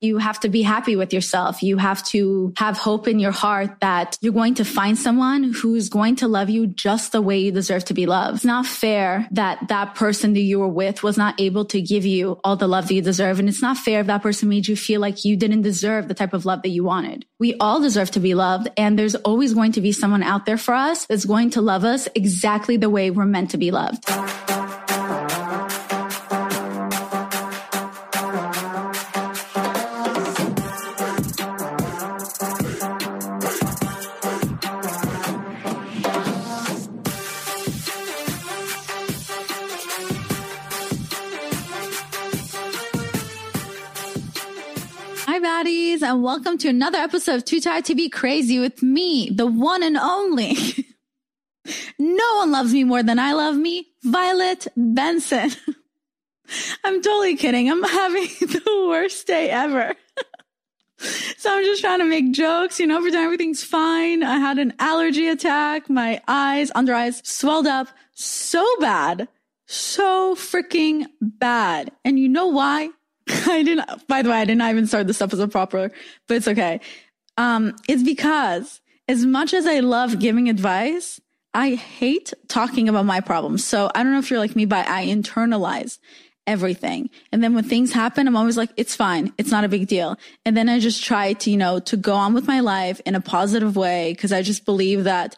You have to be happy with yourself. You have to have hope in your heart that you're going to find someone who's going to love you just the way you deserve to be loved. It's not fair that that person that you were with was not able to give you all the love that you deserve. And it's not fair if that person made you feel like you didn't deserve the type of love that you wanted. We all deserve to be loved. And there's always going to be someone out there for us that's going to love us exactly the way we're meant to be loved. And welcome to another episode of Too Tired to Be Crazy with me, the one and only. no one loves me more than I love me, Violet Benson. I'm totally kidding. I'm having the worst day ever. so I'm just trying to make jokes, you know, pretend everything's fine. I had an allergy attack. My eyes, under eyes swelled up so bad. So freaking bad. And you know why? I didn't, by the way, I didn't even start this up as a proper, but it's okay. Um, it's because as much as I love giving advice, I hate talking about my problems. So I don't know if you're like me, but I internalize everything. And then when things happen, I'm always like, it's fine. It's not a big deal. And then I just try to, you know, to go on with my life in a positive way because I just believe that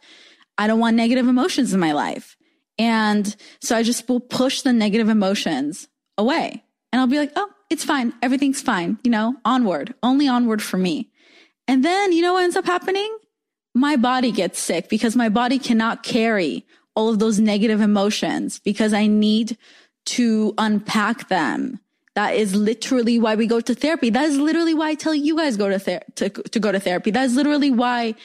I don't want negative emotions in my life. And so I just will push the negative emotions away. And I'll be like, oh, it's fine. Everything's fine. You know, onward, only onward for me. And then, you know what ends up happening? My body gets sick because my body cannot carry all of those negative emotions because I need to unpack them. That is literally why we go to therapy. That is literally why I tell you guys go to, ther- to, to go to therapy. That is literally why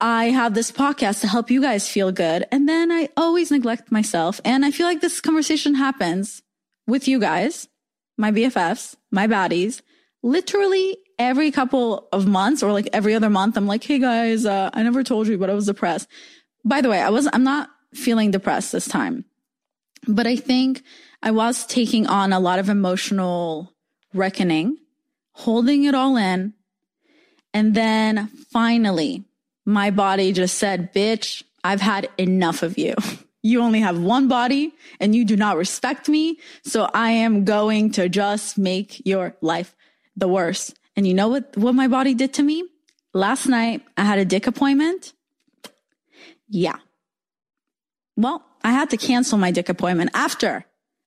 I have this podcast to help you guys feel good. And then I always neglect myself. And I feel like this conversation happens with you guys my BFFs, my baddies, literally every couple of months or like every other month, I'm like, Hey guys, uh, I never told you, but I was depressed. By the way, I was, I'm not feeling depressed this time, but I think I was taking on a lot of emotional reckoning, holding it all in. And then finally, my body just said, bitch, I've had enough of you. you only have one body and you do not respect me. So I am going to just make your life the worst. And you know what, what my body did to me? Last night I had a dick appointment. Yeah. Well, I had to cancel my dick appointment after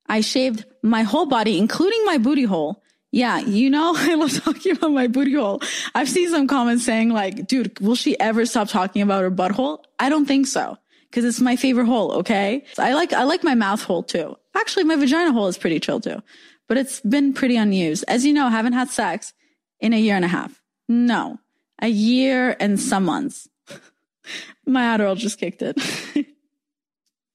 I shaved my whole body, including my booty hole. Yeah, you know, I love talking about my booty hole. I've seen some comments saying like, dude, will she ever stop talking about her butthole? I don't think so because it's my favorite hole. Okay. I like, I like my mouth hole too. Actually, my vagina hole is pretty chill too, but it's been pretty unused. As you know, I haven't had sex in a year and a half. No, a year and some months. my Adderall just kicked it.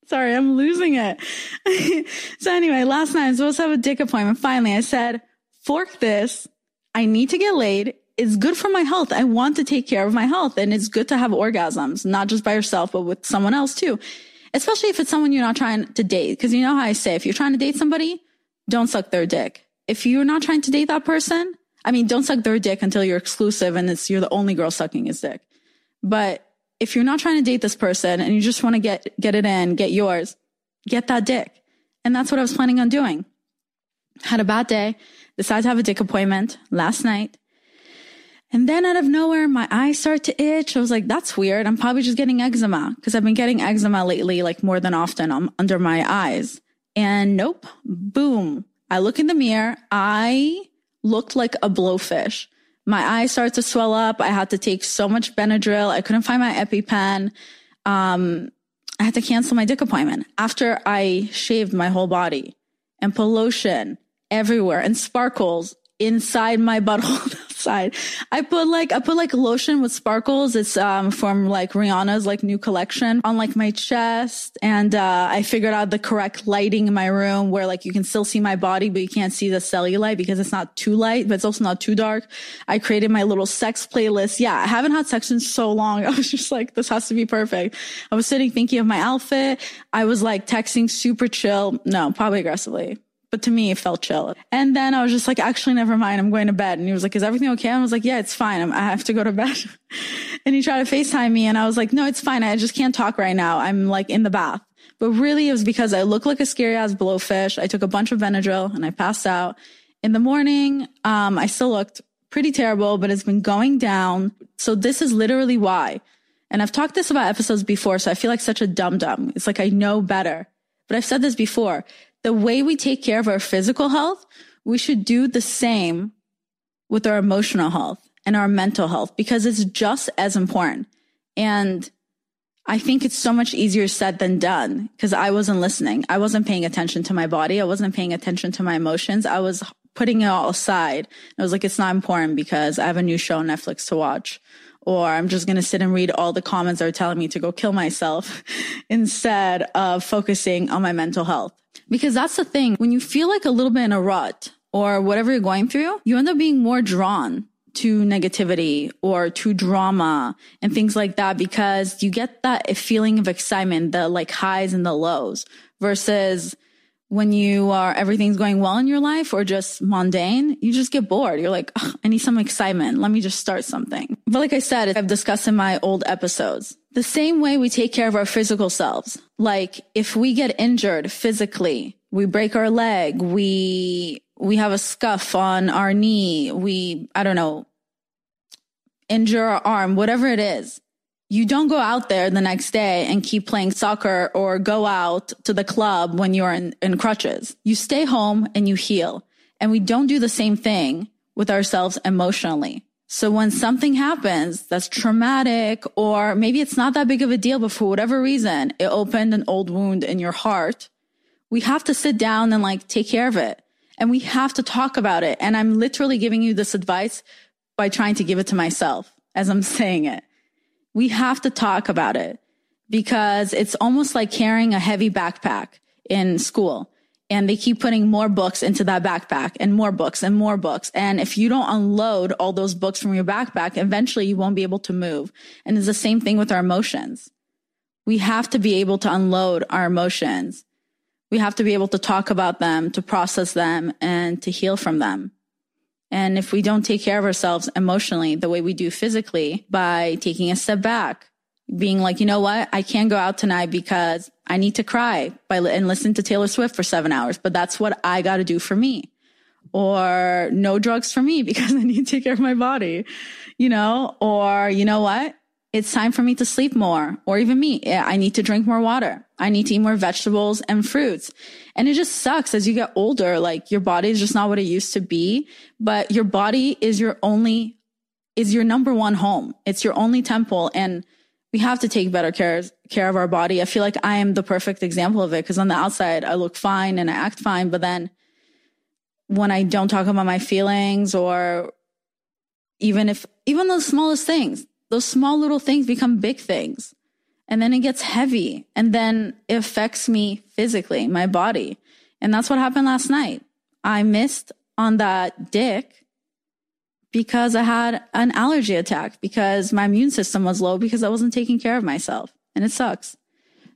Sorry, I'm losing it. so anyway, last night I was supposed to have a dick appointment. Finally, I said, fork this. I need to get laid it's good for my health. I want to take care of my health and it's good to have orgasms, not just by yourself, but with someone else too. Especially if it's someone you're not trying to date. Cause you know how I say, if you're trying to date somebody, don't suck their dick. If you're not trying to date that person, I mean, don't suck their dick until you're exclusive and it's, you're the only girl sucking his dick. But if you're not trying to date this person and you just want to get, get it in, get yours, get that dick. And that's what I was planning on doing. Had a bad day, decided to have a dick appointment last night. And then out of nowhere, my eyes start to itch. I was like, that's weird. I'm probably just getting eczema because I've been getting eczema lately, like more than often um, under my eyes. And nope, boom. I look in the mirror. I looked like a blowfish. My eyes started to swell up. I had to take so much Benadryl. I couldn't find my EpiPen. Um, I had to cancel my dick appointment after I shaved my whole body and put lotion everywhere and sparkles inside my butthole. side. I put like, I put like lotion with sparkles. It's, um, from like Rihanna's like new collection on like my chest. And, uh, I figured out the correct lighting in my room where like you can still see my body, but you can't see the cellulite because it's not too light, but it's also not too dark. I created my little sex playlist. Yeah. I haven't had sex in so long. I was just like, this has to be perfect. I was sitting thinking of my outfit. I was like texting super chill. No, probably aggressively but to me, it felt chill. And then I was just like, actually, never mind. I'm going to bed. And he was like, is everything okay? I was like, yeah, it's fine. I'm, i have to go to bed. and he tried to FaceTime me and I was like, no, it's fine. I just can't talk right now. I'm like in the bath. But really it was because I looked like a scary ass blowfish. I took a bunch of Benadryl and I passed out. In the morning, um, I still looked pretty terrible, but it's been going down. So this is literally why. And I've talked this about episodes before. So I feel like such a dum dum. It's like I know better, but I've said this before the way we take care of our physical health, we should do the same with our emotional health and our mental health because it's just as important. And I think it's so much easier said than done because I wasn't listening. I wasn't paying attention to my body. I wasn't paying attention to my emotions. I was putting it all aside. I was like, it's not important because I have a new show on Netflix to watch. Or I'm just going to sit and read all the comments that are telling me to go kill myself instead of focusing on my mental health. Because that's the thing. When you feel like a little bit in a rut or whatever you're going through, you end up being more drawn to negativity or to drama and things like that because you get that feeling of excitement, the like highs and the lows versus when you are everything's going well in your life or just mundane, you just get bored. You're like, I need some excitement. Let me just start something. But like I said, I've discussed in my old episodes, the same way we take care of our physical selves. Like if we get injured physically, we break our leg, we, we have a scuff on our knee, we, I don't know, injure our arm, whatever it is you don't go out there the next day and keep playing soccer or go out to the club when you're in, in crutches. You stay home and you heal. And we don't do the same thing with ourselves emotionally. So when something happens that's traumatic or maybe it's not that big of a deal, but for whatever reason, it opened an old wound in your heart, we have to sit down and like take care of it. And we have to talk about it. And I'm literally giving you this advice by trying to give it to myself as I'm saying it we have to talk about it because it's almost like carrying a heavy backpack in school. And they keep putting more books into that backpack and more books and more books. And if you don't unload all those books from your backpack, eventually you won't be able to move. And it's the same thing with our emotions. We have to be able to unload our emotions. We have to be able to talk about them, to process them and to heal from them. And if we don't take care of ourselves emotionally the way we do physically by taking a step back, being like, you know what? I can't go out tonight because I need to cry by and listen to Taylor Swift for seven hours, but that's what I got to do for me. Or no drugs for me because I need to take care of my body, you know, or you know what? it's time for me to sleep more or even me. I need to drink more water. I need to eat more vegetables and fruits. And it just sucks as you get older. Like your body is just not what it used to be, but your body is your only, is your number one home. It's your only temple. And we have to take better care, care of our body. I feel like I am the perfect example of it because on the outside, I look fine and I act fine. But then when I don't talk about my feelings or even if, even the smallest things, those small little things become big things. And then it gets heavy and then it affects me physically, my body. And that's what happened last night. I missed on that dick because I had an allergy attack because my immune system was low because I wasn't taking care of myself and it sucks.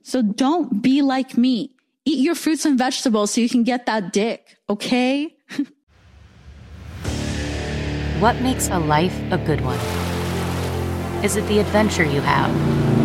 So don't be like me. Eat your fruits and vegetables so you can get that dick. Okay. what makes a life a good one? Is it the adventure you have?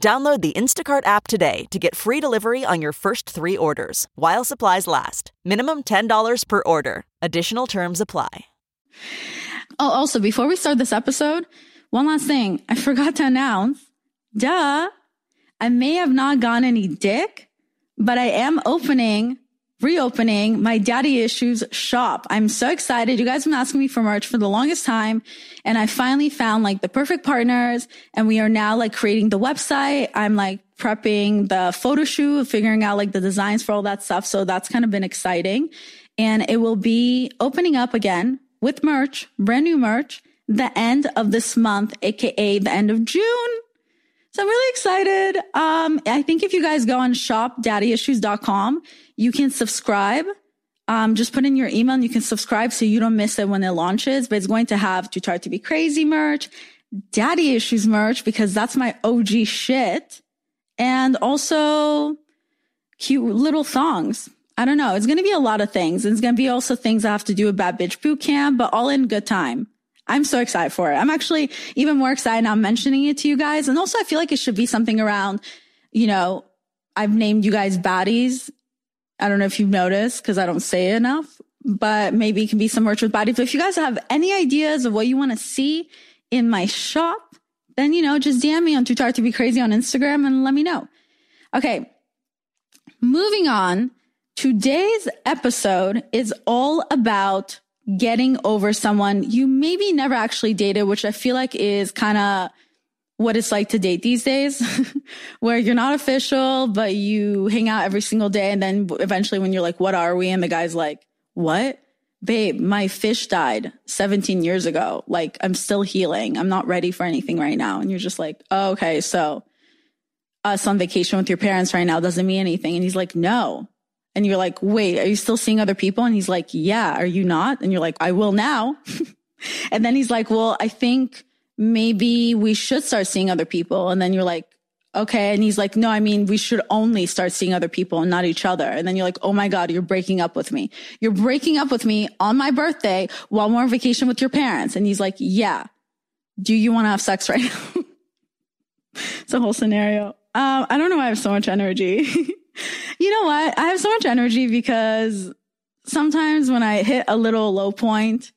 Download the Instacart app today to get free delivery on your first three orders while supplies last. Minimum $10 per order. Additional terms apply. Oh, also, before we start this episode, one last thing. I forgot to announce. Duh. I may have not gotten any dick, but I am opening reopening my daddy issues shop. I'm so excited. You guys have been asking me for merch for the longest time. And I finally found like the perfect partners and we are now like creating the website. I'm like prepping the photo shoot, figuring out like the designs for all that stuff. So that's kind of been exciting. And it will be opening up again with merch, brand new merch, the end of this month, aka the end of June. So I'm really excited. Um, I think if you guys go on shopdaddyissues.com, you can subscribe. Um, just put in your email and you can subscribe so you don't miss it when it launches. But it's going to have Too Tired to Be Crazy merch, Daddy Issues merch, because that's my OG shit. And also cute little songs. I don't know. It's going to be a lot of things. It's going to be also things I have to do Bad Bitch Boot Camp, but all in good time. I'm so excited for it. I'm actually even more excited now mentioning it to you guys. And also I feel like it should be something around, you know, I've named you guys baddies I don't know if you've noticed because I don't say it enough, but maybe it can be some merch with body. But if you guys have any ideas of what you want to see in my shop, then, you know, just DM me on Too Tired to Be Crazy on Instagram and let me know. Okay. Moving on. Today's episode is all about getting over someone you maybe never actually dated, which I feel like is kind of what it's like to date these days, where you're not official, but you hang out every single day. And then eventually when you're like, what are we? And the guy's like, what? Babe, my fish died 17 years ago. Like, I'm still healing. I'm not ready for anything right now. And you're just like, oh, okay. So us on vacation with your parents right now doesn't mean anything. And he's like, no. And you're like, wait, are you still seeing other people? And he's like, yeah, are you not? And you're like, I will now. and then he's like, well, I think maybe we should start seeing other people. And then you're like, okay. And he's like, no, I mean, we should only start seeing other people and not each other. And then you're like, oh my God, you're breaking up with me. You're breaking up with me on my birthday while we're on vacation with your parents. And he's like, yeah. Do you want to have sex right now? it's a whole scenario. Um, I don't know why I have so much energy. you know what? I have so much energy because sometimes when I hit a little low point,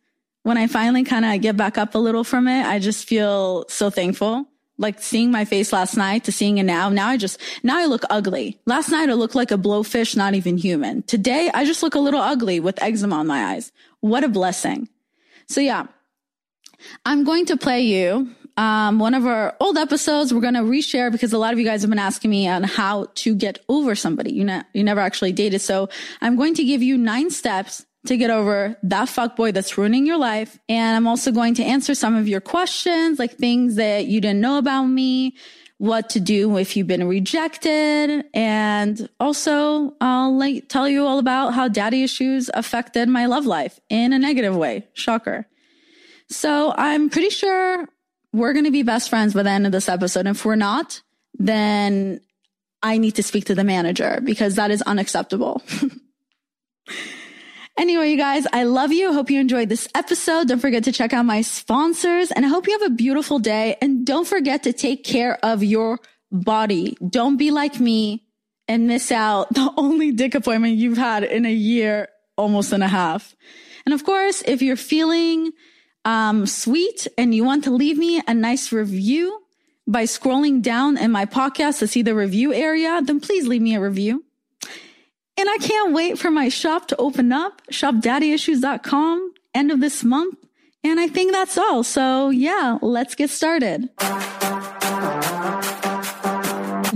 when I finally kind of get back up a little from it, I just feel so thankful. Like seeing my face last night to seeing it now. Now I just, now I look ugly. Last night I looked like a blowfish, not even human. Today I just look a little ugly with eczema on my eyes. What a blessing. So yeah, I'm going to play you um, one of our old episodes. We're going to reshare because a lot of you guys have been asking me on how to get over somebody. You know, you never actually dated. So I'm going to give you nine steps to get over that fuckboy that's ruining your life. And I'm also going to answer some of your questions, like things that you didn't know about me, what to do if you've been rejected. And also I'll like tell you all about how daddy issues affected my love life in a negative way. Shocker. So I'm pretty sure we're going to be best friends by the end of this episode. If we're not, then I need to speak to the manager because that is unacceptable. Anyway, you guys, I love you. Hope you enjoyed this episode. Don't forget to check out my sponsors and I hope you have a beautiful day. And don't forget to take care of your body. Don't be like me and miss out the only dick appointment you've had in a year, almost and a half. And of course, if you're feeling um, sweet and you want to leave me a nice review by scrolling down in my podcast to see the review area, then please leave me a review. And I can't wait for my shop to open up, shopdaddyissues.com, end of this month. And I think that's all. So yeah, let's get started.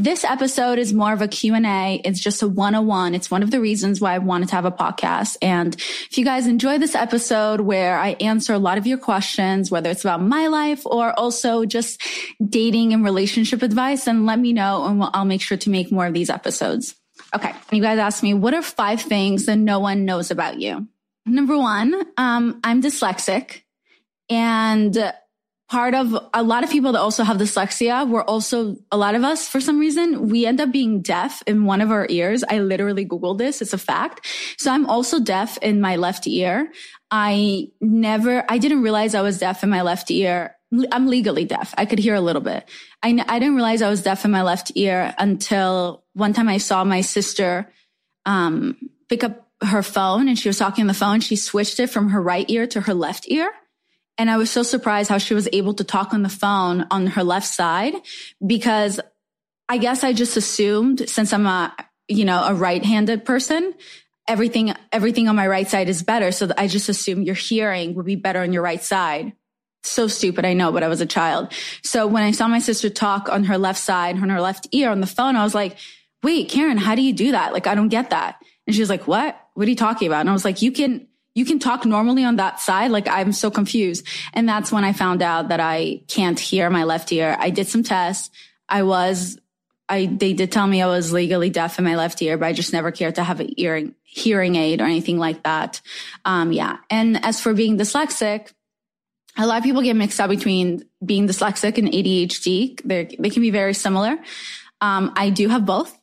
This episode is more of a Q&A. It's just a 101. It's one of the reasons why I wanted to have a podcast. And if you guys enjoy this episode where I answer a lot of your questions, whether it's about my life or also just dating and relationship advice, then let me know and I'll make sure to make more of these episodes. Okay. You guys asked me, what are five things that no one knows about you? Number one, um, I'm dyslexic and part of a lot of people that also have dyslexia we're also a lot of us for some reason we end up being deaf in one of our ears. I literally googled this. It's a fact. So i'm also deaf in my left ear. I never i didn't realize i was deaf in my left ear. I'm legally deaf. I could hear a little bit. I, I didn't realize i was deaf in my left ear until one time i saw my sister um, pick up her phone and she was talking on the phone. She switched it from her right ear to her left ear and I was so surprised how she was able to talk on the phone on her left side because I guess I just assumed since I'm a, you know, a right handed person, everything, everything on my right side is better. So I just assumed your hearing would be better on your right side. So stupid. I know, but I was a child. So when I saw my sister talk on her left side, on her left ear on the phone, I was like, wait, Karen, how do you do that? Like, I don't get that. And she was like, what? What are you talking about? And I was like, you can, you can talk normally on that side. Like I'm so confused. And that's when I found out that I can't hear my left ear. I did some tests. I was, I, they did tell me I was legally deaf in my left ear, but I just never cared to have an earring, hearing aid or anything like that. Um, yeah. And as for being dyslexic, a lot of people get mixed up between being dyslexic and ADHD. They're, they can be very similar. Um, I do have both.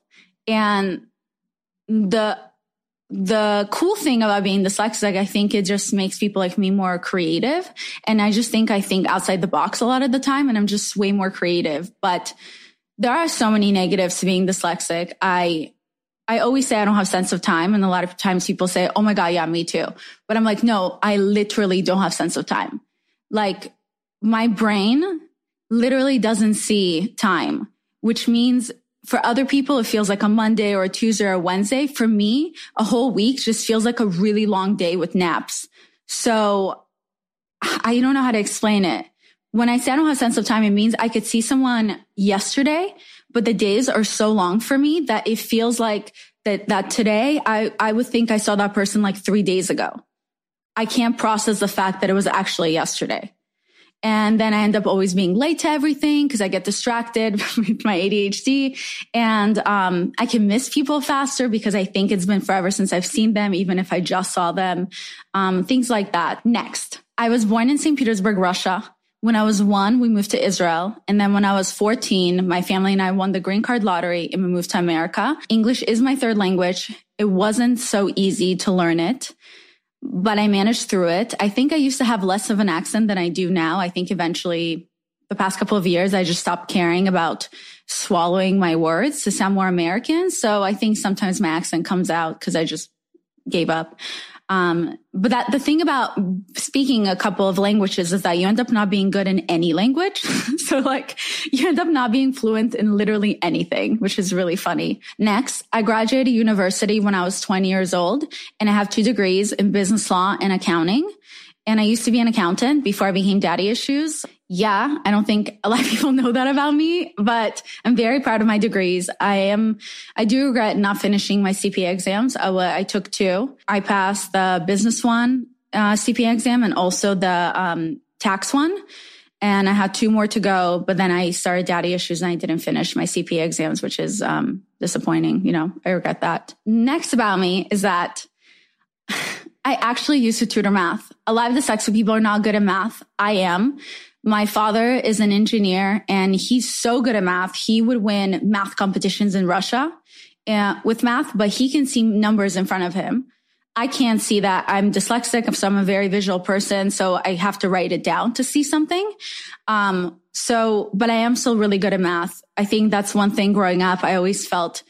And the the cool thing about being dyslexic, I think it just makes people like me more creative. And I just think I think outside the box a lot of the time and I'm just way more creative. But there are so many negatives to being dyslexic. I, I always say I don't have sense of time. And a lot of times people say, Oh my God, yeah, me too. But I'm like, no, I literally don't have sense of time. Like my brain literally doesn't see time, which means for other people, it feels like a Monday or a Tuesday or a Wednesday. For me, a whole week just feels like a really long day with naps. So I don't know how to explain it. When I say I don't have sense of time, it means I could see someone yesterday, but the days are so long for me that it feels like that, that today I, I would think I saw that person like three days ago. I can't process the fact that it was actually yesterday. And then I end up always being late to everything because I get distracted with my ADHD. And um, I can miss people faster because I think it's been forever since I've seen them, even if I just saw them. Um, things like that. Next, I was born in St. Petersburg, Russia. When I was one, we moved to Israel. And then when I was 14, my family and I won the green card lottery and we moved to America. English is my third language. It wasn't so easy to learn it but I managed through it. I think I used to have less of an accent than I do now. I think eventually the past couple of years, I just stopped caring about swallowing my words to sound more American. So I think sometimes my accent comes out because I just gave up. Um, but that the thing about speaking a couple of languages is that you end up not being good in any language. so like you end up not being fluent in literally anything, which is really funny. Next, I graduated university when I was 20 years old and I have two degrees in business law and accounting. And I used to be an accountant before I became daddy issues. Yeah, I don't think a lot of people know that about me, but I'm very proud of my degrees. I am, I do regret not finishing my CPA exams. I, I took two. I passed the business one, uh, CPA exam and also the, um, tax one. And I had two more to go, but then I started daddy issues and I didn't finish my CPA exams, which is, um, disappointing. You know, I regret that. Next about me is that I actually used to tutor math. A lot of dyslexic people are not good at math. I am. My father is an engineer and he's so good at math. He would win math competitions in Russia uh, with math, but he can see numbers in front of him. I can't see that. I'm dyslexic, so I'm a very visual person. So I have to write it down to see something. Um, so, but I am still really good at math. I think that's one thing growing up. I always felt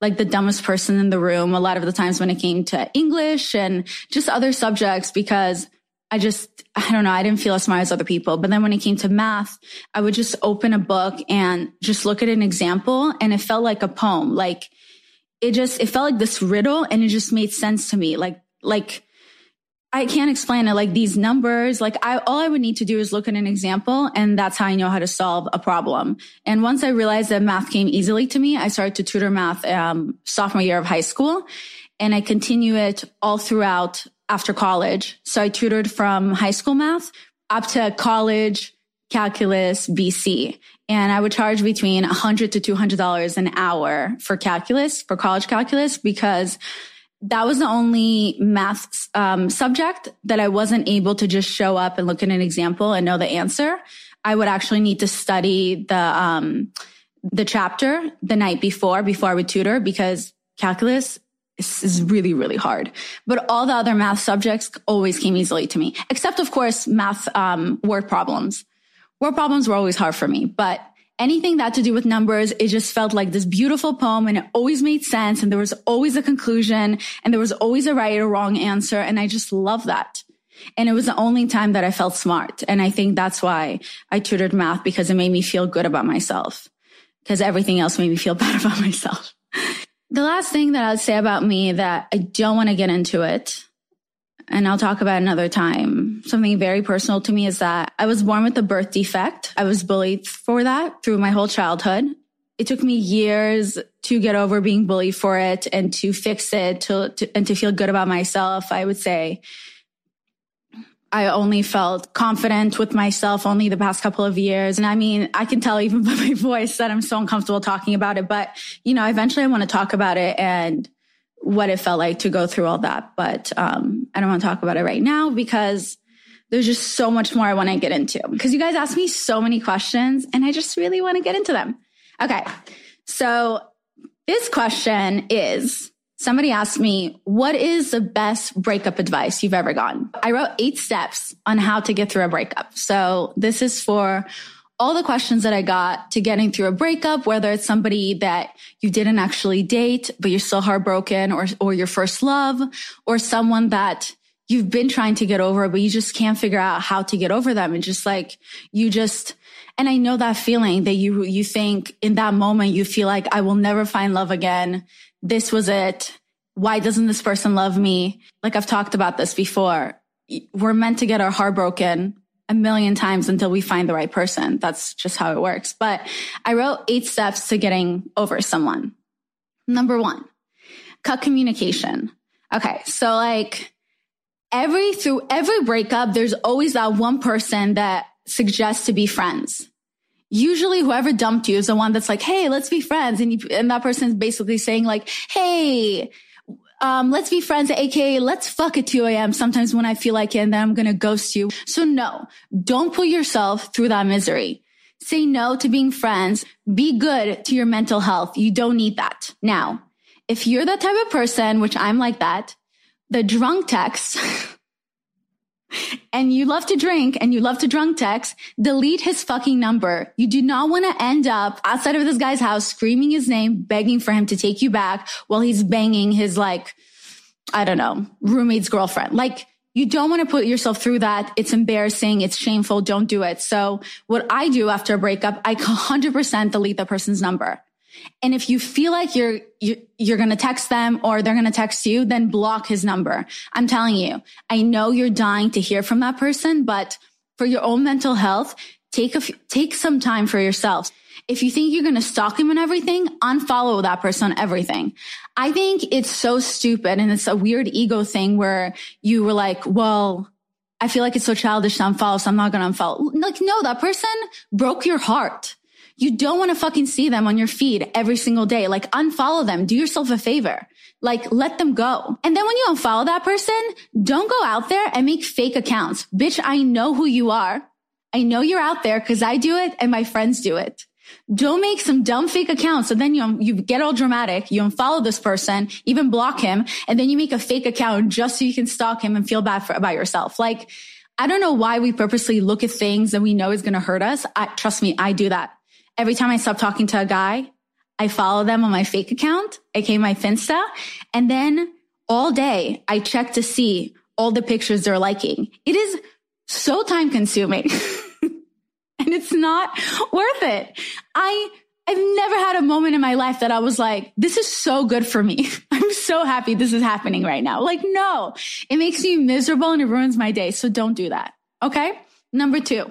like the dumbest person in the room a lot of the times when it came to English and just other subjects because I just, I don't know, I didn't feel as smart as other people. But then when it came to math, I would just open a book and just look at an example and it felt like a poem. Like it just, it felt like this riddle and it just made sense to me. Like, like, I can't explain it. Like these numbers, like I, all I would need to do is look at an example and that's how I know how to solve a problem. And once I realized that math came easily to me, I started to tutor math, um, sophomore year of high school and I continue it all throughout after college. So I tutored from high school math up to college, calculus, BC. And I would charge between 100 to $200 an hour for calculus, for college calculus, because that was the only math um, subject that I wasn't able to just show up and look at an example and know the answer. I would actually need to study the, um, the chapter the night before, before I would tutor because calculus is, is really, really hard. But all the other math subjects always came easily to me, except of course, math, um, word problems. Word problems were always hard for me, but anything that to do with numbers, it just felt like this beautiful poem and it always made sense. And there was always a conclusion and there was always a right or wrong answer. And I just love that. And it was the only time that I felt smart. And I think that's why I tutored math because it made me feel good about myself because everything else made me feel bad about myself. The last thing that I would say about me that I don't want to get into it, and I'll talk about another time. Something very personal to me is that I was born with a birth defect. I was bullied for that through my whole childhood. It took me years to get over being bullied for it and to fix it to, to and to feel good about myself. I would say I only felt confident with myself only the past couple of years. And I mean, I can tell even by my voice that I'm so uncomfortable talking about it, but you know, eventually I want to talk about it and what it felt like to go through all that. But, um, I don't want to talk about it right now because there's just so much more I want to get into because you guys asked me so many questions and I just really want to get into them. Okay. So this question is, Somebody asked me, what is the best breakup advice you've ever gotten? I wrote eight steps on how to get through a breakup. So this is for all the questions that I got to getting through a breakup, whether it's somebody that you didn't actually date, but you're still heartbroken or, or your first love or someone that you've been trying to get over, but you just can't figure out how to get over them. And just like you just, and I know that feeling that you, you think in that moment, you feel like I will never find love again this was it. Why doesn't this person love me? Like I've talked about this before. We're meant to get our heart broken a million times until we find the right person. That's just how it works. But I wrote eight steps to getting over someone. Number one, cut communication. Okay. So like every through every breakup, there's always that one person that suggests to be friends usually whoever dumped you is the one that's like, Hey, let's be friends. And you, and that person is basically saying like, Hey, um, let's be friends, aka let's fuck at 2 a.m. sometimes when I feel like it and then I'm going to ghost you. So no, don't put yourself through that misery. Say no to being friends. Be good to your mental health. You don't need that. Now, if you're that type of person, which I'm like that, the drunk text and you love to drink and you love to drunk text, delete his fucking number. You do not want to end up outside of this guy's house screaming his name, begging for him to take you back while he's banging his like, I don't know, roommate's girlfriend. Like, you don't want to put yourself through that. It's embarrassing. It's shameful. Don't do it. So what I do after a breakup, I 100% delete the person's number. And if you feel like you're, you're, you're going to text them or they're going to text you, then block his number. I'm telling you, I know you're dying to hear from that person, but for your own mental health, take a, take some time for yourself. If you think you're going to stalk him and everything, unfollow that person on everything. I think it's so stupid and it's a weird ego thing where you were like, well, I feel like it's so childish to unfollow, so I'm not going to unfollow. Like, no, that person broke your heart. You don't want to fucking see them on your feed every single day. Like unfollow them. Do yourself a favor. Like let them go. And then when you unfollow that person, don't go out there and make fake accounts. Bitch, I know who you are. I know you're out there because I do it and my friends do it. Don't make some dumb fake accounts. So then you, you get all dramatic. You unfollow this person, even block him. And then you make a fake account just so you can stalk him and feel bad for, about yourself. Like, I don't know why we purposely look at things that we know is going to hurt us. I, trust me, I do that every time I stop talking to a guy, I follow them on my fake account, aka my Finsta. And then all day I check to see all the pictures they're liking. It is so time consuming and it's not worth it. I, I've never had a moment in my life that I was like, this is so good for me. I'm so happy this is happening right now. Like, no, it makes me miserable and it ruins my day. So don't do that. Okay. Number two.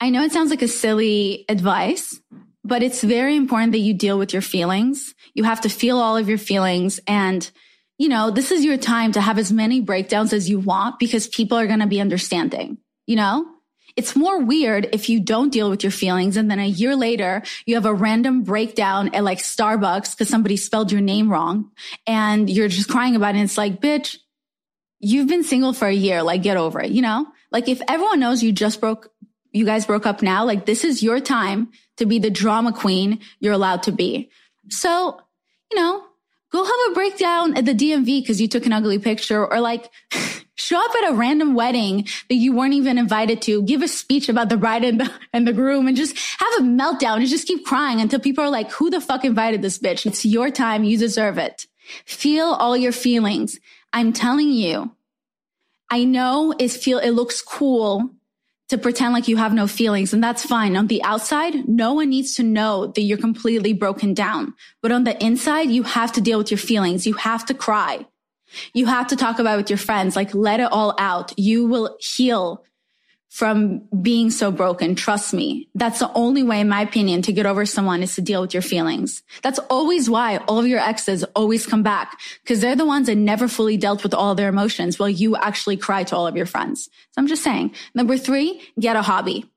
I know it sounds like a silly advice, but it's very important that you deal with your feelings. You have to feel all of your feelings. And, you know, this is your time to have as many breakdowns as you want because people are going to be understanding, you know? It's more weird if you don't deal with your feelings and then a year later you have a random breakdown at like Starbucks because somebody spelled your name wrong and you're just crying about it. And it's like, bitch, you've been single for a year. Like get over it, you know? Like if everyone knows you just broke, you guys broke up now, like this is your time to be the drama queen you're allowed to be. So, you know, go have a breakdown at the DMV because you took an ugly picture or like show up at a random wedding that you weren't even invited to, give a speech about the bride and the, and the groom and just have a meltdown and just keep crying until people are like, who the fuck invited this bitch? It's your time. You deserve it. Feel all your feelings. I'm telling you, I know it feel, it looks cool to pretend like you have no feelings and that's fine. On the outside, no one needs to know that you're completely broken down. But on the inside, you have to deal with your feelings. You have to cry. You have to talk about it with your friends. Like let it all out. You will heal from being so broken. Trust me. That's the only way, in my opinion, to get over someone is to deal with your feelings. That's always why all of your exes always come back because they're the ones that never fully dealt with all their emotions while you actually cry to all of your friends. So I'm just saying. Number three, get a hobby.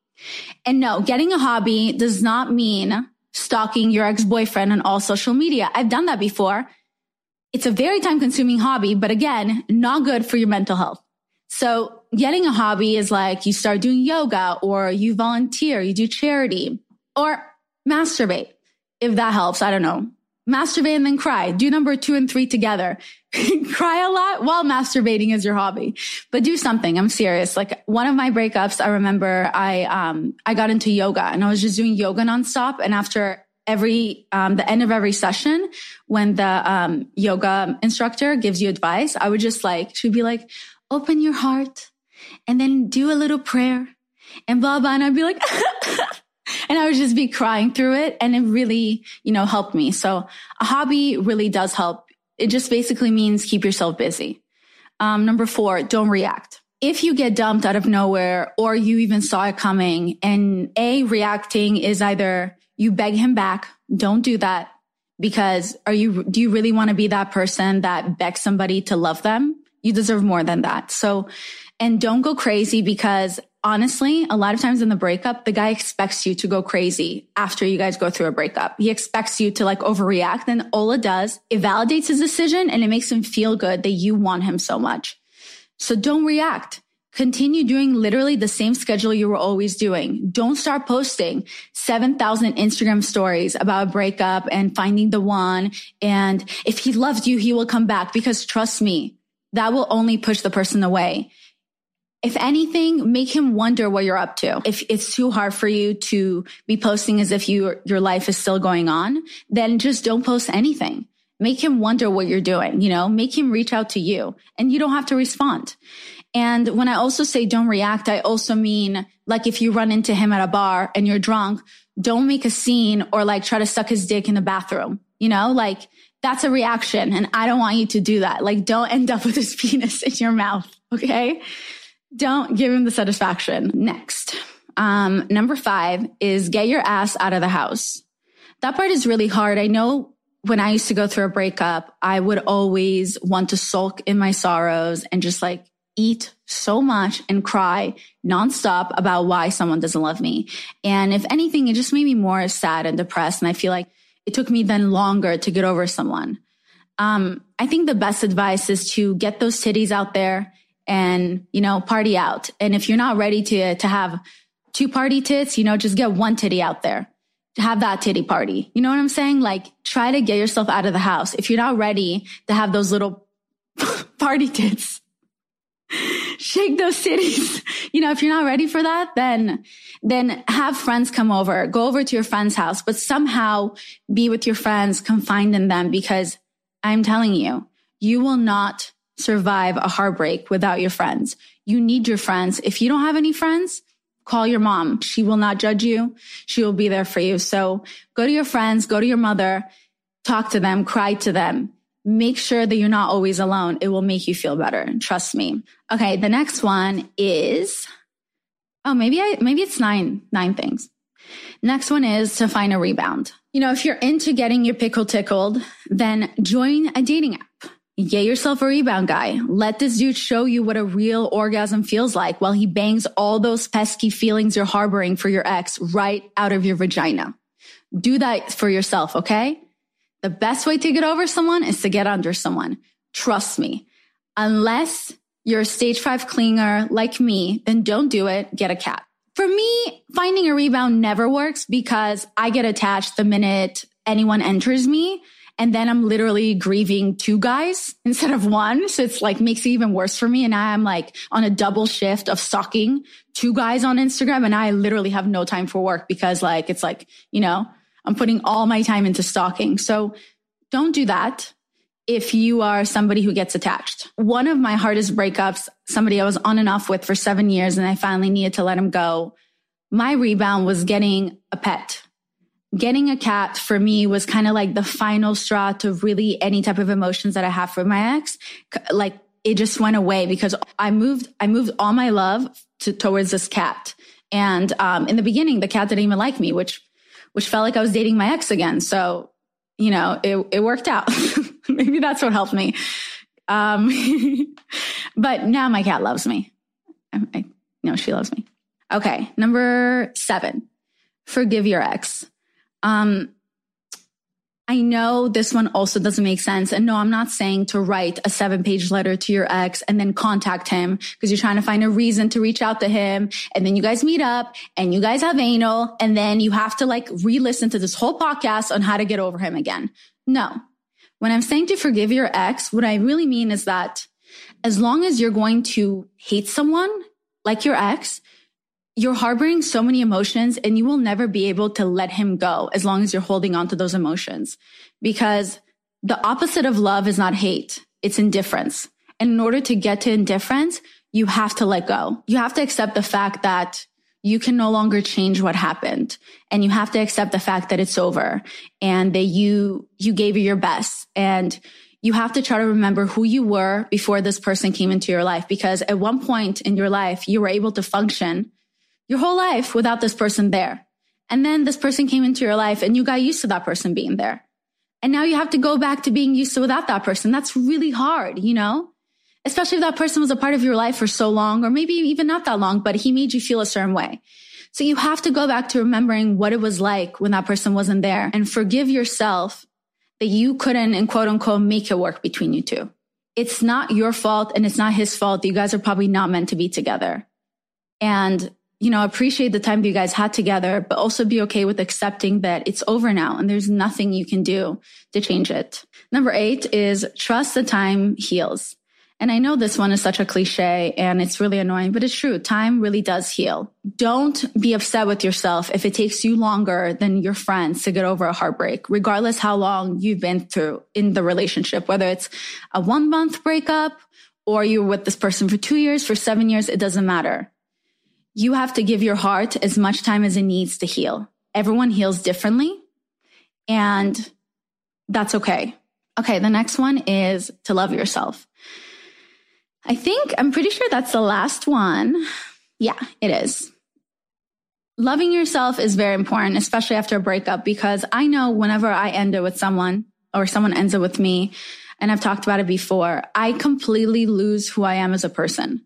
And no, getting a hobby does not mean stalking your ex-boyfriend on all social media. I've done that before. It's a very time consuming hobby, but again, not good for your mental health. So getting a hobby is like you start doing yoga or you volunteer, you do charity or masturbate. If that helps, I don't know. Masturbate and then cry. Do number two and three together. cry a lot while masturbating is your hobby, but do something. I'm serious. Like one of my breakups, I remember I, um, I got into yoga and I was just doing yoga nonstop. And after every, um, the end of every session, when the, um, yoga instructor gives you advice, I would just like, she'd be like, open your heart and then do a little prayer and blah, blah. And I'd be like, and I would just be crying through it. And it really, you know, helped me. So a hobby really does help. It just basically means keep yourself busy. Um, number four, don't react. If you get dumped out of nowhere or you even saw it coming and a reacting is either you beg him back, don't do that because are you, do you really want to be that person that begs somebody to love them? You deserve more than that. So, and don't go crazy because honestly, a lot of times in the breakup, the guy expects you to go crazy after you guys go through a breakup. He expects you to like overreact. And all it does, it validates his decision and it makes him feel good that you want him so much. So don't react. Continue doing literally the same schedule you were always doing. Don't start posting 7,000 Instagram stories about a breakup and finding the one. And if he loves you, he will come back because trust me, that will only push the person away. If anything, make him wonder what you're up to. If it's too hard for you to be posting as if you, your life is still going on, then just don't post anything. Make him wonder what you're doing, you know, make him reach out to you and you don't have to respond. And when I also say don't react, I also mean like if you run into him at a bar and you're drunk, don't make a scene or like try to suck his dick in the bathroom, you know, like that's a reaction. And I don't want you to do that. Like, don't end up with his penis in your mouth. Okay. Don't give him the satisfaction. Next. Um, number five is get your ass out of the house. That part is really hard. I know when I used to go through a breakup, I would always want to sulk in my sorrows and just like eat so much and cry nonstop about why someone doesn't love me. And if anything, it just made me more sad and depressed. And I feel like it took me then longer to get over someone. Um, I think the best advice is to get those titties out there and, you know, party out. And if you're not ready to, to have two party tits, you know, just get one titty out there. To have that titty party. You know what I'm saying? Like try to get yourself out of the house. If you're not ready to have those little party tits. Shake those cities. You know, if you're not ready for that, then, then have friends come over, go over to your friend's house, but somehow be with your friends, confined in them, because I'm telling you, you will not survive a heartbreak without your friends. You need your friends. If you don't have any friends, call your mom. She will not judge you. She will be there for you. So go to your friends, go to your mother, talk to them, cry to them. Make sure that you're not always alone. It will make you feel better. Trust me. Okay. The next one is, oh, maybe I, maybe it's nine, nine things. Next one is to find a rebound. You know, if you're into getting your pickle tickled, then join a dating app. Get yourself a rebound guy. Let this dude show you what a real orgasm feels like while he bangs all those pesky feelings you're harboring for your ex right out of your vagina. Do that for yourself, okay? The best way to get over someone is to get under someone. Trust me. Unless you're a stage five clinger like me, then don't do it. Get a cat. For me, finding a rebound never works because I get attached the minute anyone enters me. And then I'm literally grieving two guys instead of one. So it's like makes it even worse for me. And I'm like on a double shift of stalking two guys on Instagram. And I literally have no time for work because like, it's like, you know, I'm putting all my time into stalking. So don't do that if you are somebody who gets attached. One of my hardest breakups, somebody I was on and off with for seven years and I finally needed to let him go. My rebound was getting a pet. Getting a cat for me was kind of like the final straw to really any type of emotions that I have for my ex. Like it just went away because I moved, I moved all my love to, towards this cat. And, um, in the beginning, the cat didn't even like me, which which felt like I was dating my ex again. So, you know, it, it worked out. Maybe that's what helped me. Um, but now my cat loves me. I, I know she loves me. Okay. Number seven, forgive your ex. Um, I know this one also doesn't make sense. And no, I'm not saying to write a seven page letter to your ex and then contact him because you're trying to find a reason to reach out to him. And then you guys meet up and you guys have anal. And then you have to like re-listen to this whole podcast on how to get over him again. No. When I'm saying to forgive your ex, what I really mean is that as long as you're going to hate someone like your ex, you're harboring so many emotions and you will never be able to let him go as long as you're holding on to those emotions because the opposite of love is not hate. It's indifference. And in order to get to indifference, you have to let go. You have to accept the fact that you can no longer change what happened and you have to accept the fact that it's over and that you, you gave your best and you have to try to remember who you were before this person came into your life because at one point in your life, you were able to function your whole life without this person there. And then this person came into your life and you got used to that person being there. And now you have to go back to being used to without that person. That's really hard, you know? Especially if that person was a part of your life for so long, or maybe even not that long, but he made you feel a certain way. So you have to go back to remembering what it was like when that person wasn't there and forgive yourself that you couldn't, and quote unquote, make it work between you two. It's not your fault and it's not his fault. You guys are probably not meant to be together. And you know, appreciate the time that you guys had together, but also be okay with accepting that it's over now and there's nothing you can do to change it. Number eight is trust the time heals. And I know this one is such a cliche and it's really annoying, but it's true. Time really does heal. Don't be upset with yourself if it takes you longer than your friends to get over a heartbreak, regardless how long you've been through in the relationship, whether it's a one month breakup or you're with this person for two years, for seven years, it doesn't matter you have to give your heart as much time as it needs to heal. Everyone heals differently and that's okay. Okay. The next one is to love yourself. I think I'm pretty sure that's the last one. Yeah, it is. Loving yourself is very important, especially after a breakup, because I know whenever I end it with someone or someone ends it with me, and I've talked about it before, I completely lose who I am as a person.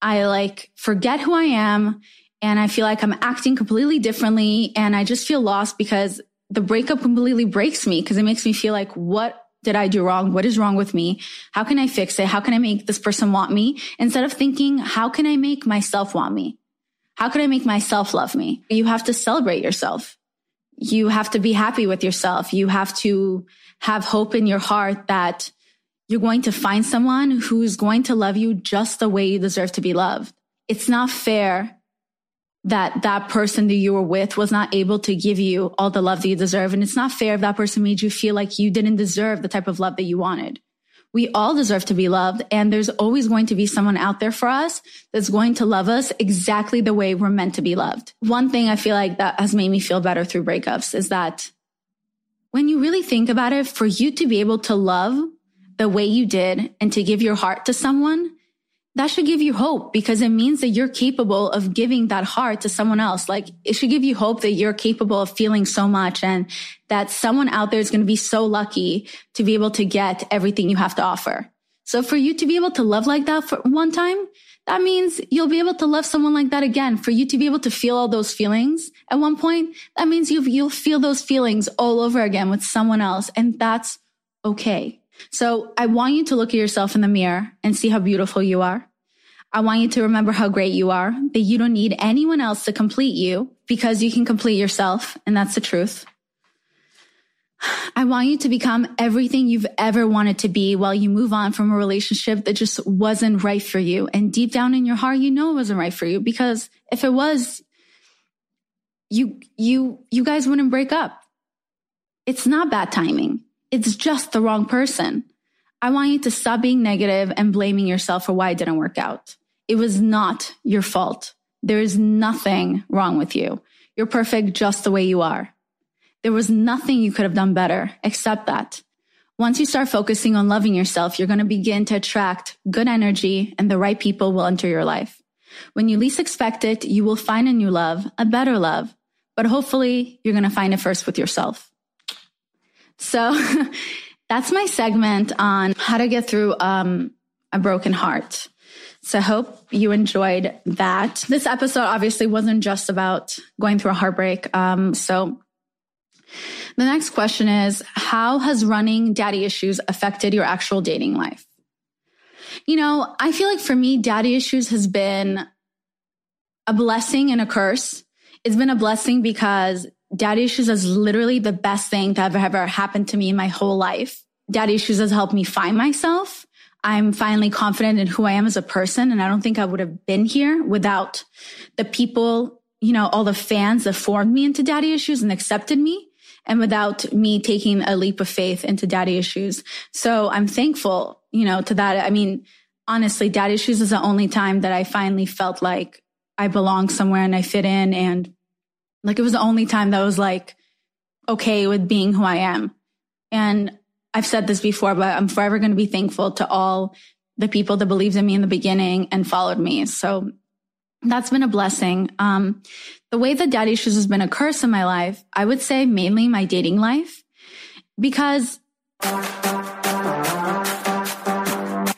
I like forget who I am and I feel like I'm acting completely differently. And I just feel lost because the breakup completely breaks me because it makes me feel like, what did I do wrong? What is wrong with me? How can I fix it? How can I make this person want me? Instead of thinking, how can I make myself want me? How can I make myself love me? You have to celebrate yourself. You have to be happy with yourself. You have to have hope in your heart that you're going to find someone who's going to love you just the way you deserve to be loved. It's not fair that that person that you were with was not able to give you all the love that you deserve. And it's not fair if that person made you feel like you didn't deserve the type of love that you wanted. We all deserve to be loved. And there's always going to be someone out there for us that's going to love us exactly the way we're meant to be loved. One thing I feel like that has made me feel better through breakups is that when you really think about it, for you to be able to love the way you did and to give your heart to someone, that should give you hope because it means that you're capable of giving that heart to someone else. Like it should give you hope that you're capable of feeling so much and that someone out there is going to be so lucky to be able to get everything you have to offer. So for you to be able to love like that for one time, that means you'll be able to love someone like that again. For you to be able to feel all those feelings at one point, that means you you'll feel those feelings all over again with someone else. And that's okay. So I want you to look at yourself in the mirror and see how beautiful you are. I want you to remember how great you are, that you don't need anyone else to complete you because you can complete yourself. And that's the truth. I want you to become everything you've ever wanted to be while you move on from a relationship that just wasn't right for you. And deep down in your heart, you know it wasn't right for you because if it was, you, you, you guys wouldn't break up. It's not bad timing. It's just the wrong person. I want you to stop being negative and blaming yourself for why it didn't work out. It was not your fault. There is nothing wrong with you. You're perfect just the way you are. There was nothing you could have done better except that. Once you start focusing on loving yourself, you're going to begin to attract good energy and the right people will enter your life. When you least expect it, you will find a new love, a better love, but hopefully you're going to find it first with yourself. So that's my segment on how to get through um, a broken heart. So hope you enjoyed that. This episode obviously wasn't just about going through a heartbreak. Um, so the next question is How has running daddy issues affected your actual dating life? You know, I feel like for me, daddy issues has been a blessing and a curse. It's been a blessing because daddy issues is literally the best thing that ever, ever happened to me in my whole life. Daddy issues has helped me find myself. I'm finally confident in who I am as a person. And I don't think I would have been here without the people, you know, all the fans that formed me into daddy issues and accepted me and without me taking a leap of faith into daddy issues. So I'm thankful, you know, to that. I mean, honestly, daddy issues is the only time that I finally felt like I belong somewhere and I fit in. And like it was the only time that I was like okay with being who I am. And I've said this before, but I'm forever going to be thankful to all the people that believed in me in the beginning and followed me. So that's been a blessing. Um, the way that daddy issues has been a curse in my life, I would say mainly my dating life, because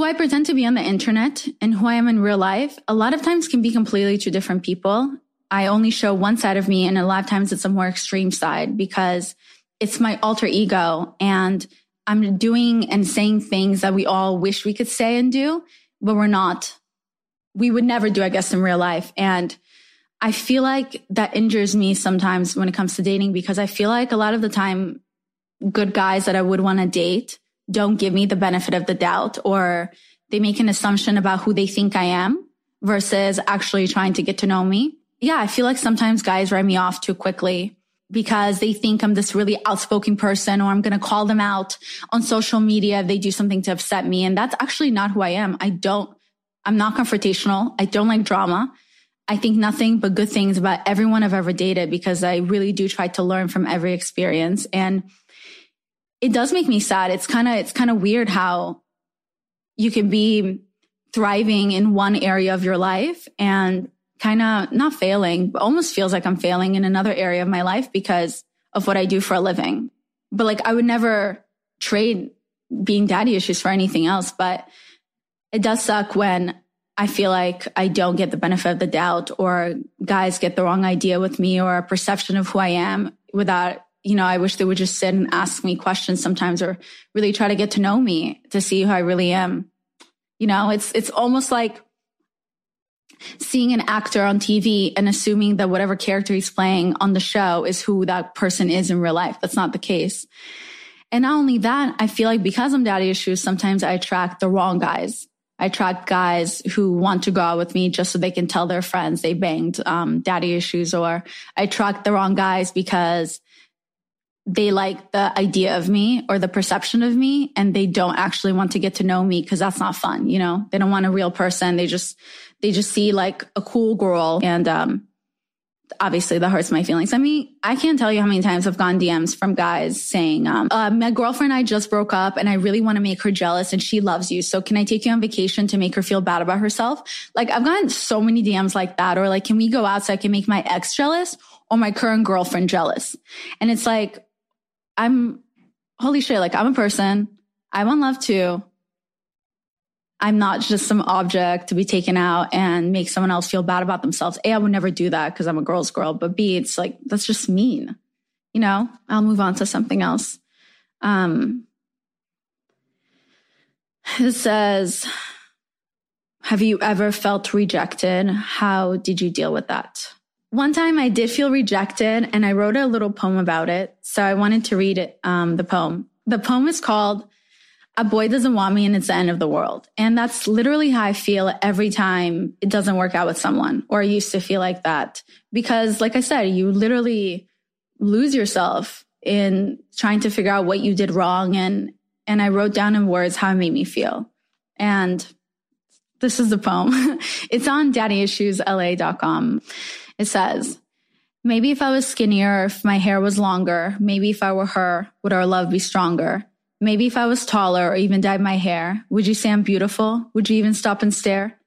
who I pretend to be on the internet and who I am in real life, a lot of times can be completely two different people. I only show one side of me and a lot of times it's a more extreme side because it's my alter ego and I'm doing and saying things that we all wish we could say and do, but we're not. We would never do, I guess, in real life. And I feel like that injures me sometimes when it comes to dating because I feel like a lot of the time, good guys that I would want to date don't give me the benefit of the doubt or they make an assumption about who they think I am versus actually trying to get to know me. Yeah, I feel like sometimes guys write me off too quickly because they think I'm this really outspoken person or I'm going to call them out on social media if they do something to upset me. And that's actually not who I am. I don't, I'm not confrontational. I don't like drama. I think nothing but good things about everyone I've ever dated because I really do try to learn from every experience. And it does make me sad. It's kind of, it's kind of weird how you can be thriving in one area of your life and kind of not failing, but almost feels like I'm failing in another area of my life because of what I do for a living. But like I would never trade being daddy issues for anything else. But it does suck when I feel like I don't get the benefit of the doubt or guys get the wrong idea with me or a perception of who I am without, you know, I wish they would just sit and ask me questions sometimes or really try to get to know me to see who I really am. You know, it's, it's almost like seeing an actor on TV and assuming that whatever character he's playing on the show is who that person is in real life. That's not the case. And not only that, I feel like because I'm daddy issues, sometimes I attract the wrong guys. I attract guys who want to go out with me just so they can tell their friends they banged um, daddy issues, or I attract the wrong guys because they like the idea of me or the perception of me and they don't actually want to get to know me because that's not fun you know they don't want a real person they just they just see like a cool girl and um obviously that hurts my feelings. I mean, I can't tell you how many times I've gotten DMs from guys saying, um, uh, my girlfriend and I just broke up and I really want to make her jealous and she loves you. So can I take you on vacation to make her feel bad about herself? Like I've gotten so many DMs like that or like, can we go out so I can make my ex jealous or my current girlfriend jealous? And it's like, I'm holy shit. Like I'm a person. I want love too. I'm not just some object to be taken out and make someone else feel bad about themselves. A, I would never do that because I'm a girl's girl. But B, it's like, that's just mean. You know, I'll move on to something else. Um, it says, have you ever felt rejected? How did you deal with that? One time I did feel rejected and I wrote a little poem about it. So I wanted to read it, um, the poem. The poem is called A Boy Doesn't Want Me and It's the End of the World. And that's literally how I feel every time it doesn't work out with someone, or I used to feel like that. Because like I said, you literally lose yourself in trying to figure out what you did wrong. And, and I wrote down in words how it made me feel. And this is the poem. it's on daddyissuesla.com. It says, maybe if I was skinnier, if my hair was longer, maybe if I were her, would our love be stronger? Maybe if I was taller or even dyed my hair, would you say I'm beautiful? Would you even stop and stare?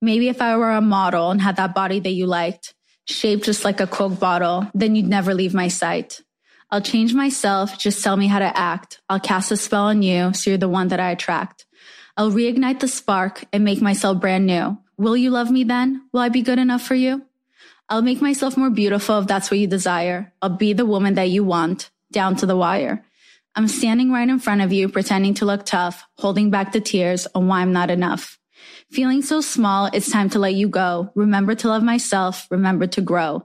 Maybe if I were a model and had that body that you liked, shaped just like a Coke bottle, then you'd never leave my sight. I'll change myself. Just tell me how to act. I'll cast a spell on you so you're the one that I attract. I'll reignite the spark and make myself brand new. Will you love me then? Will I be good enough for you? I'll make myself more beautiful if that's what you desire. I'll be the woman that you want, down to the wire. I'm standing right in front of you, pretending to look tough, holding back the tears on why I'm not enough. Feeling so small, it's time to let you go. Remember to love myself. Remember to grow.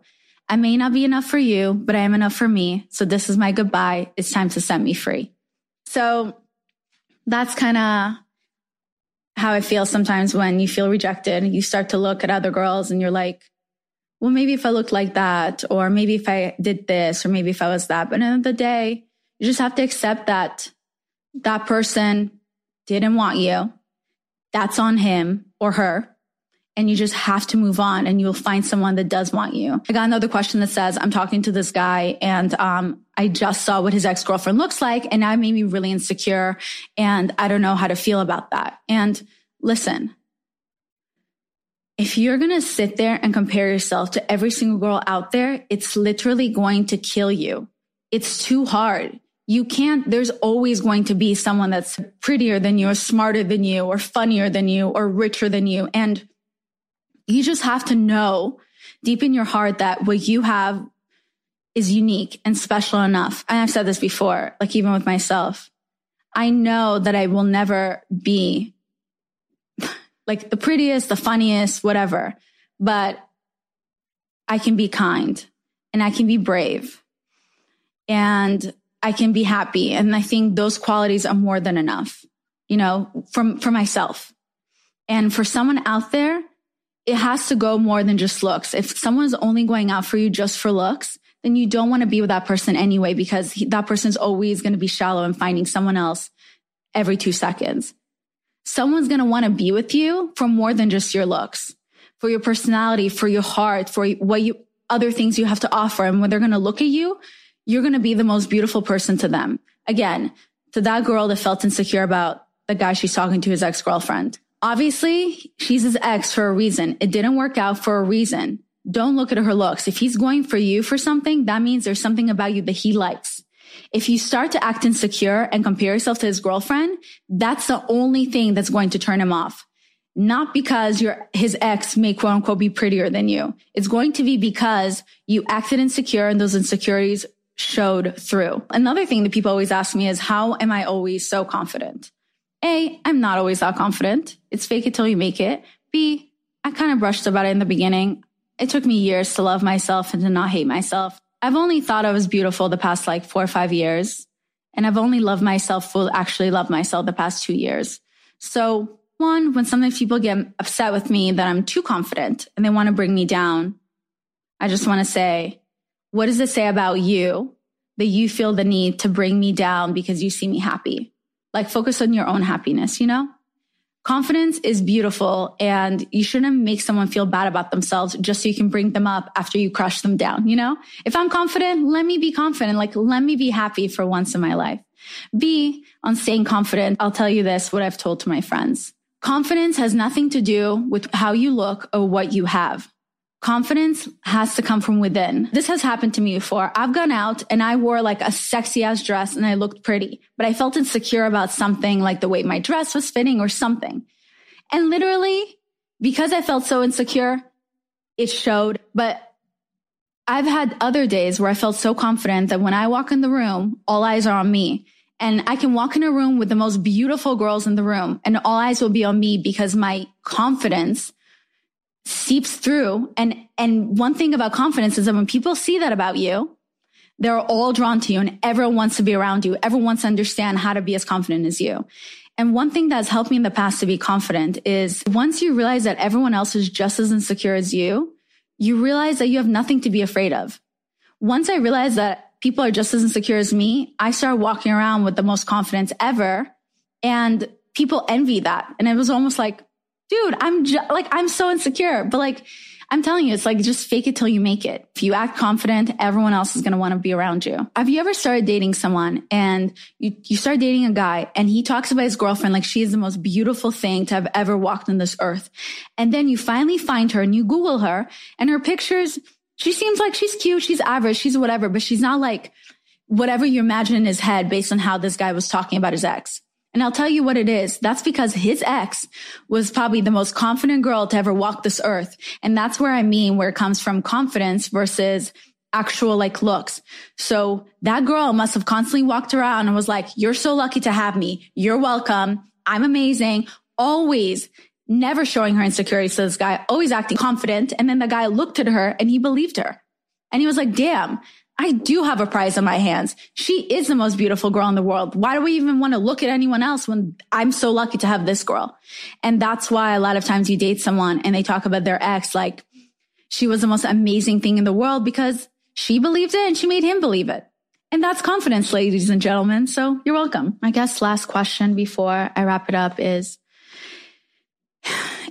I may not be enough for you, but I am enough for me. So this is my goodbye. It's time to set me free. So that's kind of how I feel sometimes when you feel rejected. You start to look at other girls and you're like, well, maybe if I looked like that, or maybe if I did this, or maybe if I was that. But at the end of the day, you just have to accept that that person didn't want you. That's on him or her. And you just have to move on and you'll find someone that does want you. I got another question that says, I'm talking to this guy and, um, I just saw what his ex-girlfriend looks like and that made me really insecure and I don't know how to feel about that. And listen, if you're going to sit there and compare yourself to every single girl out there, it's literally going to kill you. It's too hard. You can't, there's always going to be someone that's prettier than you or smarter than you or funnier than you or richer than you. And you just have to know deep in your heart that what you have is unique and special enough. And I've said this before, like even with myself. I know that I will never be like the prettiest, the funniest, whatever. But I can be kind and I can be brave and I can be happy. And I think those qualities are more than enough, you know, from, for myself. And for someone out there, it has to go more than just looks. If someone's only going out for you just for looks, then you don't want to be with that person anyway, because he, that person's always going to be shallow and finding someone else every two seconds someone's going to want to be with you for more than just your looks, for your personality, for your heart, for what you, other things you have to offer. And when they're going to look at you, you're going to be the most beautiful person to them. Again, to that girl that felt insecure about the guy she's talking to, his ex-girlfriend. Obviously, she's his ex for a reason. It didn't work out for a reason. Don't look at her looks. If he's going for you for something, that means there's something about you that he likes. If you start to act insecure and compare yourself to his girlfriend, that's the only thing that's going to turn him off. Not because your his ex may quote unquote be prettier than you. It's going to be because you acted insecure and those insecurities showed through. Another thing that people always ask me is how am I always so confident? A, I'm not always that confident. It's fake it till you make it. B, I kind of brushed about it in the beginning. It took me years to love myself and to not hate myself. I've only thought I was beautiful the past like four or five years. And I've only loved myself, full, actually loved myself the past two years. So one, when sometimes people get upset with me that I'm too confident and they want to bring me down, I just want to say, what does it say about you that you feel the need to bring me down because you see me happy? Like focus on your own happiness, you know? Confidence is beautiful and you shouldn't make someone feel bad about themselves just so you can bring them up after you crush them down, you know? If I'm confident, let me be confident. Like, let me be happy for once in my life. B, on staying confident, I'll tell you this, what I've told to my friends. Confidence has nothing to do with how you look or what you have. Confidence has to come from within. This has happened to me before. I've gone out and I wore like a sexy ass dress and I looked pretty, but I felt insecure about something like the way my dress was fitting or something. And literally, because I felt so insecure, it showed. But I've had other days where I felt so confident that when I walk in the room, all eyes are on me. And I can walk in a room with the most beautiful girls in the room and all eyes will be on me because my confidence seeps through. And, and one thing about confidence is that when people see that about you, they're all drawn to you and everyone wants to be around you. Everyone wants to understand how to be as confident as you. And one thing that's helped me in the past to be confident is once you realize that everyone else is just as insecure as you, you realize that you have nothing to be afraid of. Once I realized that people are just as insecure as me, I started walking around with the most confidence ever and people envy that. And it was almost like, dude, I'm ju- like, I'm so insecure, but like, I'm telling you, it's like just fake it till you make it. If you act confident, everyone else is going to want to be around you. Have you ever started dating someone and you, you start dating a guy and he talks about his girlfriend like she is the most beautiful thing to have ever walked on this earth. And then you finally find her and you Google her and her pictures, she seems like she's cute. She's average. She's whatever, but she's not like whatever you imagine in his head based on how this guy was talking about his ex. And I'll tell you what it is. That's because his ex was probably the most confident girl to ever walk this earth. And that's where I mean, where it comes from confidence versus actual like looks. So that girl must have constantly walked around and was like, you're so lucky to have me. You're welcome. I'm amazing. Always never showing her insecurities to this guy, always acting confident. And then the guy looked at her and he believed her. And he was like, damn, I do have a prize on my hands. She is the most beautiful girl in the world. Why do we even want to look at anyone else when I'm so lucky to have this girl? And that's why a lot of times you date someone and they talk about their ex like she was the most amazing thing in the world because she believed it and she made him believe it. And that's confidence, ladies and gentlemen. So you're welcome. I guess last question before I wrap it up is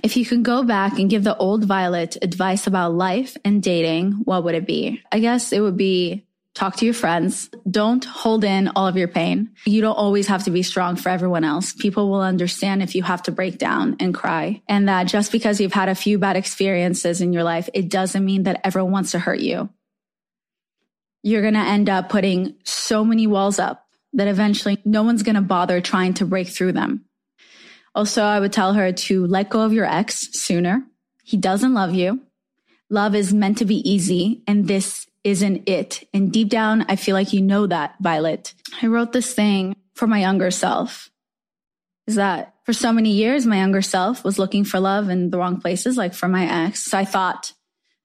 if you could go back and give the old Violet advice about life and dating, what would it be? I guess it would be talk to your friends. Don't hold in all of your pain. You don't always have to be strong for everyone else. People will understand if you have to break down and cry. And that just because you've had a few bad experiences in your life, it doesn't mean that everyone wants to hurt you. You're going to end up putting so many walls up that eventually no one's going to bother trying to break through them. Also, I would tell her to let go of your ex sooner. He doesn't love you. Love is meant to be easy, and this isn't it. And deep down, I feel like you know that, Violet. I wrote this thing for my younger self. Is that for so many years, my younger self was looking for love in the wrong places, like for my ex. So I thought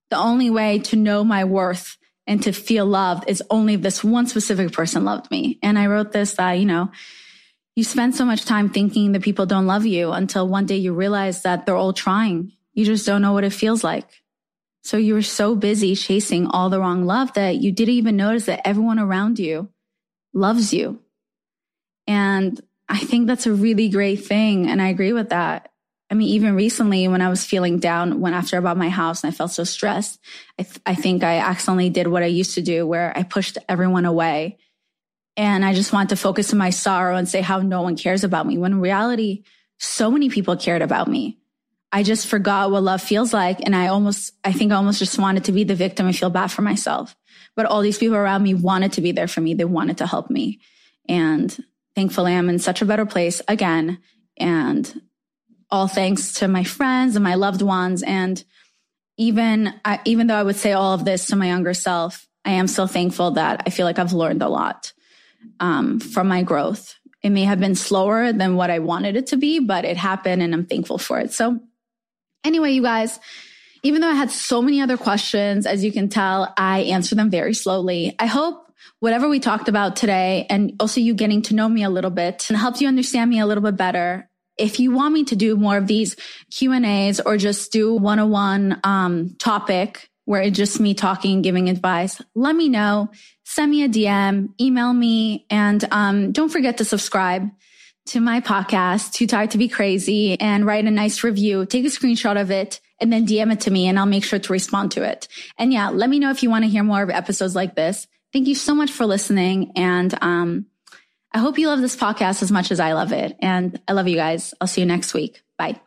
the only way to know my worth and to feel loved is only if this one specific person loved me. And I wrote this that, you know, you spend so much time thinking that people don't love you until one day you realize that they're all trying. You just don't know what it feels like. So you were so busy chasing all the wrong love that you didn't even notice that everyone around you loves you. And I think that's a really great thing. And I agree with that. I mean, even recently when I was feeling down, when after I bought my house and I felt so stressed, I, th- I think I accidentally did what I used to do where I pushed everyone away and I just want to focus on my sorrow and say how no one cares about me. When in reality, so many people cared about me. I just forgot what love feels like. And I almost, I think I almost just wanted to be the victim and feel bad for myself. But all these people around me wanted to be there for me. They wanted to help me. And thankfully, I'm in such a better place again. And all thanks to my friends and my loved ones. And even, I, even though I would say all of this to my younger self, I am so thankful that I feel like I've learned a lot um, from my growth. It may have been slower than what I wanted it to be, but it happened and I'm thankful for it. So anyway, you guys, even though I had so many other questions, as you can tell, I answer them very slowly. I hope whatever we talked about today and also you getting to know me a little bit and helps you understand me a little bit better. If you want me to do more of these Q and A's or just do one on one, um, topic where it's just me talking, and giving advice, let me know. Send me a DM, email me, and, um, don't forget to subscribe to my podcast, Too Tired to Be Crazy, and write a nice review. Take a screenshot of it and then DM it to me and I'll make sure to respond to it. And yeah, let me know if you want to hear more of episodes like this. Thank you so much for listening. And, um, I hope you love this podcast as much as I love it. And I love you guys. I'll see you next week. Bye.